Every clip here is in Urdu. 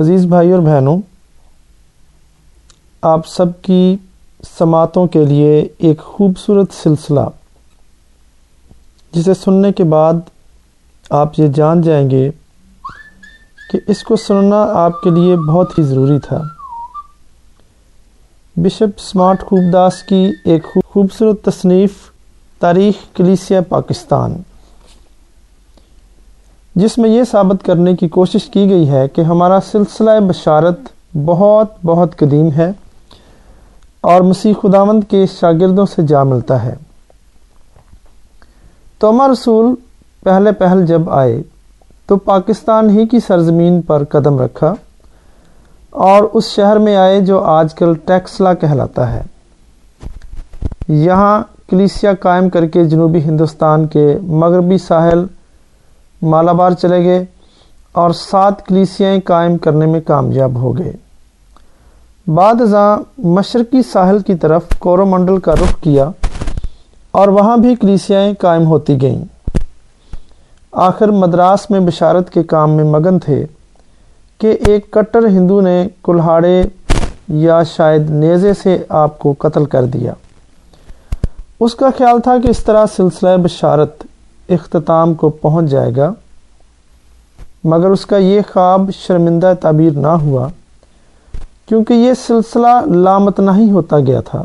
عزیز بھائی اور بہنوں، آپ سب کی سماعتوں کے لیے ایک خوبصورت سلسلہ، جسے سننے کے بعد آپ یہ جان جائیں گے کہ اس کو سننا آپ کے لیے بہت ہی ضروری تھا۔ بشپ سمارٹ خوب داس کی ایک خوبصورت تصنیف تاریخ کلیسیا پاکستان۔ جس میں یہ ثابت کرنے کی کوشش کی گئی ہے کہ ہمارا سلسلہ بشارت بہت بہت قدیم ہے اور مسیح خداوند کے شاگردوں سے جا ملتا ہے۔ توما رسول پہلے پہل جب آئے تو پاکستان ہی کی سرزمین پر قدم رکھا اور اس شہر میں آئے جو آج کل ٹیکسلا کہلاتا ہے۔ یہاں کلیسیا قائم کر کے جنوبی ہندوستان کے مغربی ساحل مالابار چلے گئے اور سات کلیسیاں قائم کرنے میں کامیاب ہو گئے۔ بعد ازاں مشرقی ساحل کی طرف کورومنڈل کا رخ کیا اور وہاں بھی کلیسیاں قائم ہوتی گئیں۔ آخر مدراس میں بشارت کے کام میں مگن تھے کہ ایک کٹر ہندو نے کلہاڑے یا شاید نیزے سے آپ کو قتل کر دیا۔ اس کا خیال تھا کہ اس طرح سلسلہ بشارت اختتام کو پہنچ جائے گا، مگر اس کا یہ خواب شرمندہ تعبیر نہ ہوا، کیونکہ یہ سلسلہ لامت نہیں ہوتا گیا تھا۔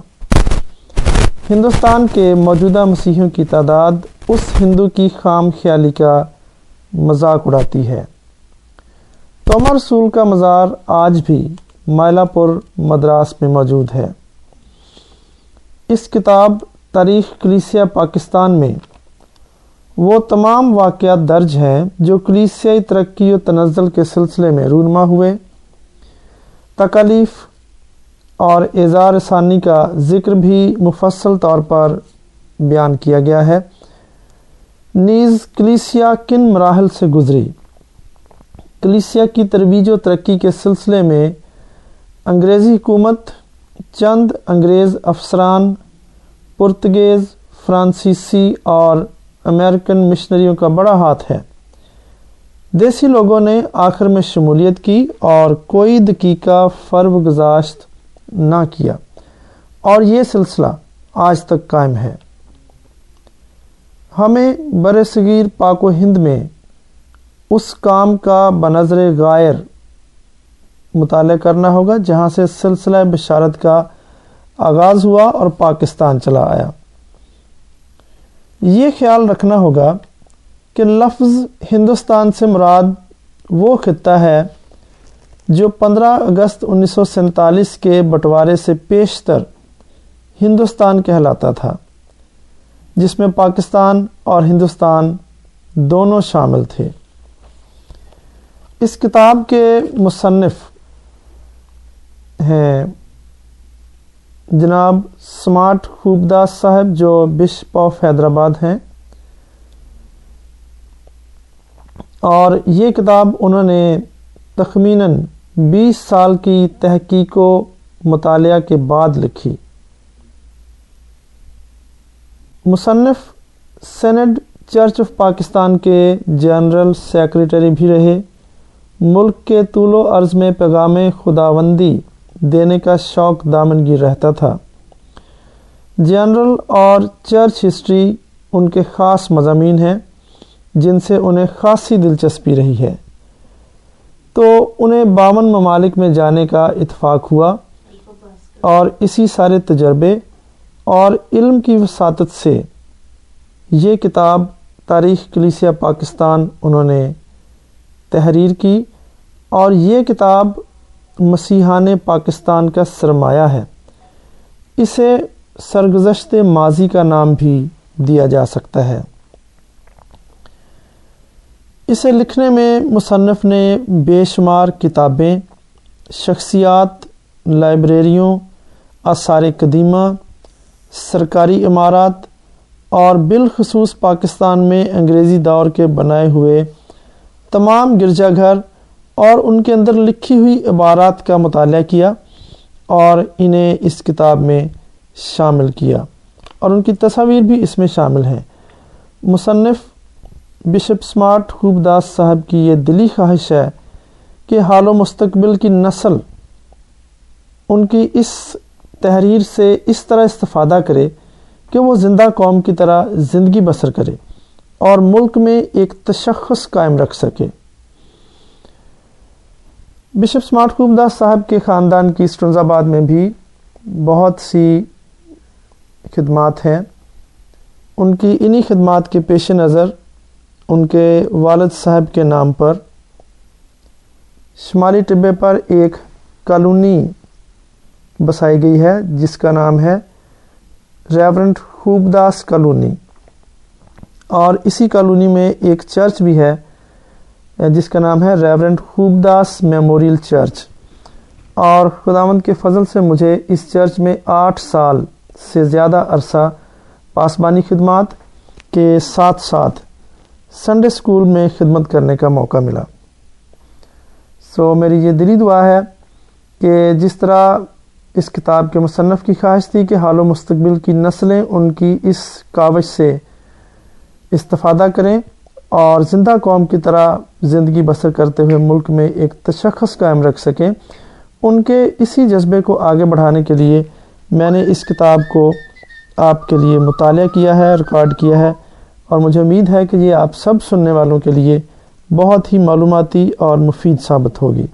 ہندوستان کے موجودہ مسیحیوں کی تعداد اس ہندو کی خام خیالی کا مذاق اڑاتی ہے۔ تومر رسول کا مزار آج بھی مائلا پور مدراس میں موجود ہے۔ اس کتاب تاریخ کلیسیا پاکستان میں وہ تمام واقعات درج ہیں جو کلیسیائی ترقی و تنزل کے سلسلے میں رونما ہوئے۔ تکلیف اور اظہار ثانی کا ذکر بھی مفصل طور پر بیان کیا گیا ہے۔ نیز کلیسیا کن مراحل سے گزری؟ کلیسیا کی ترویج و ترقی کے سلسلے میں انگریزی حکومت، چند انگریز افسران، پرتگیز، فرانسیسی اور امریکن مشنریوں کا بڑا ہاتھ ہے۔ دیسی لوگوں نے آخر میں شمولیت کی اور کوئی دقیقہ فرو گزاشت نہ کیا۔ اور یہ سلسلہ آج تک قائم ہے۔ ہمیں بر صغیر پاک و ہند میں اس کام کا بنظر غائر مطالعہ کرنا ہوگا، جہاں سے سلسلہ بشارت کا آغاز ہوا اور پاکستان چلا آیا۔ یہ خیال رکھنا ہوگا کہ لفظ ہندوستان سے مراد وہ خطہ ہے جو پندرہ اگست انیس سو سینتالیس کے بٹوارے سے پیشتر ہندوستان کہلاتا تھا، جس میں پاکستان اور ہندوستان دونوں شامل تھے۔ اس کتاب کے مصنف ہیں جناب سمارٹ خوبداس صاحب جو بشپ آف حیدرآباد ہیں۔ اور یہ کتاب انہوں نے تخمیناً بیس سال کی تحقیق و مطالعہ کے بعد لکھی۔ مصنف سینٹ چرچ آف پاکستان کے جنرل سیکرٹری بھی رہے۔ ملک کے طول و عرض میں پیغام خداوندی دینے کا شوق دامنگیر رہتا تھا۔ جنرل اور چرچ ہسٹری ان کے خاص مضامین ہیں جن سے انہیں خاصی دلچسپی رہی ہے۔ تو انہیں باون ممالک میں جانے کا اتفاق ہوا اور اسی سارے تجربے اور علم کی وساطت سے یہ کتاب تاریخ کلیسیا پاکستان انہوں نے تحریر کی اور یہ کتاب مسیحان پاکستان کا سرمایہ ہے۔ اسے سرگزشت ماضی کا نام بھی دیا جا سکتا ہے۔ اسے لکھنے میں مصنف نے بے شمار کتابیں، شخصیات، لائبریریوں، آثار قدیمہ، سرکاری عمارات اور بالخصوص پاکستان میں انگریزی دور کے بنائے ہوئے تمام گرجا گھر اور ان کے اندر لکھی ہوئی عبارات کا مطالعہ کیا اور انہیں اس کتاب میں شامل کیا اور ان کی تصاویر بھی اس میں شامل ہیں۔ مصنف بشپ سمارٹ خوب داس صاحب کی یہ دلی خواہش ہے کہ حال و مستقبل کی نسل ان کی اس تحریر سے اس طرح استفادہ کرے کہ وہ زندہ قوم کی طرح زندگی بسر کرے اور ملک میں ایک تشخص قائم رکھ سکے۔ بشپ سمارٹ خوب داس صاحب کے خاندان کی اسٹرنز آباد میں بھی بہت سی خدمات ہیں۔ ان کی انہی خدمات کے پیش نظر ان کے والد صاحب کے نام پر شمالی ٹبے پر ایک کالونی بسائی گئی ہے، جس کا نام ہے ریورنٹ خوب داس کالونی۔ اور اسی کالونی میں ایک چرچ بھی ہے۔ جس کا نام ہے ریورنٹ خوب داس میموریل چرچ اور خداوند کے فضل سے مجھے اس چرچ میں آٹھ سال سے زیادہ عرصہ پاسبانی خدمات کے ساتھ ساتھ سنڈے اسکول میں خدمت کرنے کا موقع ملا۔ سو میری یہ دلی دعا ہے کہ جس طرح اس کتاب کے مصنف کی خواہش تھی کہ حال و مستقبل کی نسلیں ان کی اس کاوش سے استفادہ کریں اور زندہ قوم کی طرح زندگی بسر کرتے ہوئے ملک میں ایک تشخص قائم رکھ سکیں، ان کے اسی جذبے کو آگے بڑھانے کے لیے میں نے اس کتاب کو آپ کے لیے مطالعہ کیا ہے، ریکارڈ کیا ہے اور مجھے امید ہے کہ یہ آپ سب سننے والوں کے لیے بہت ہی معلوماتی اور مفید ثابت ہوگی۔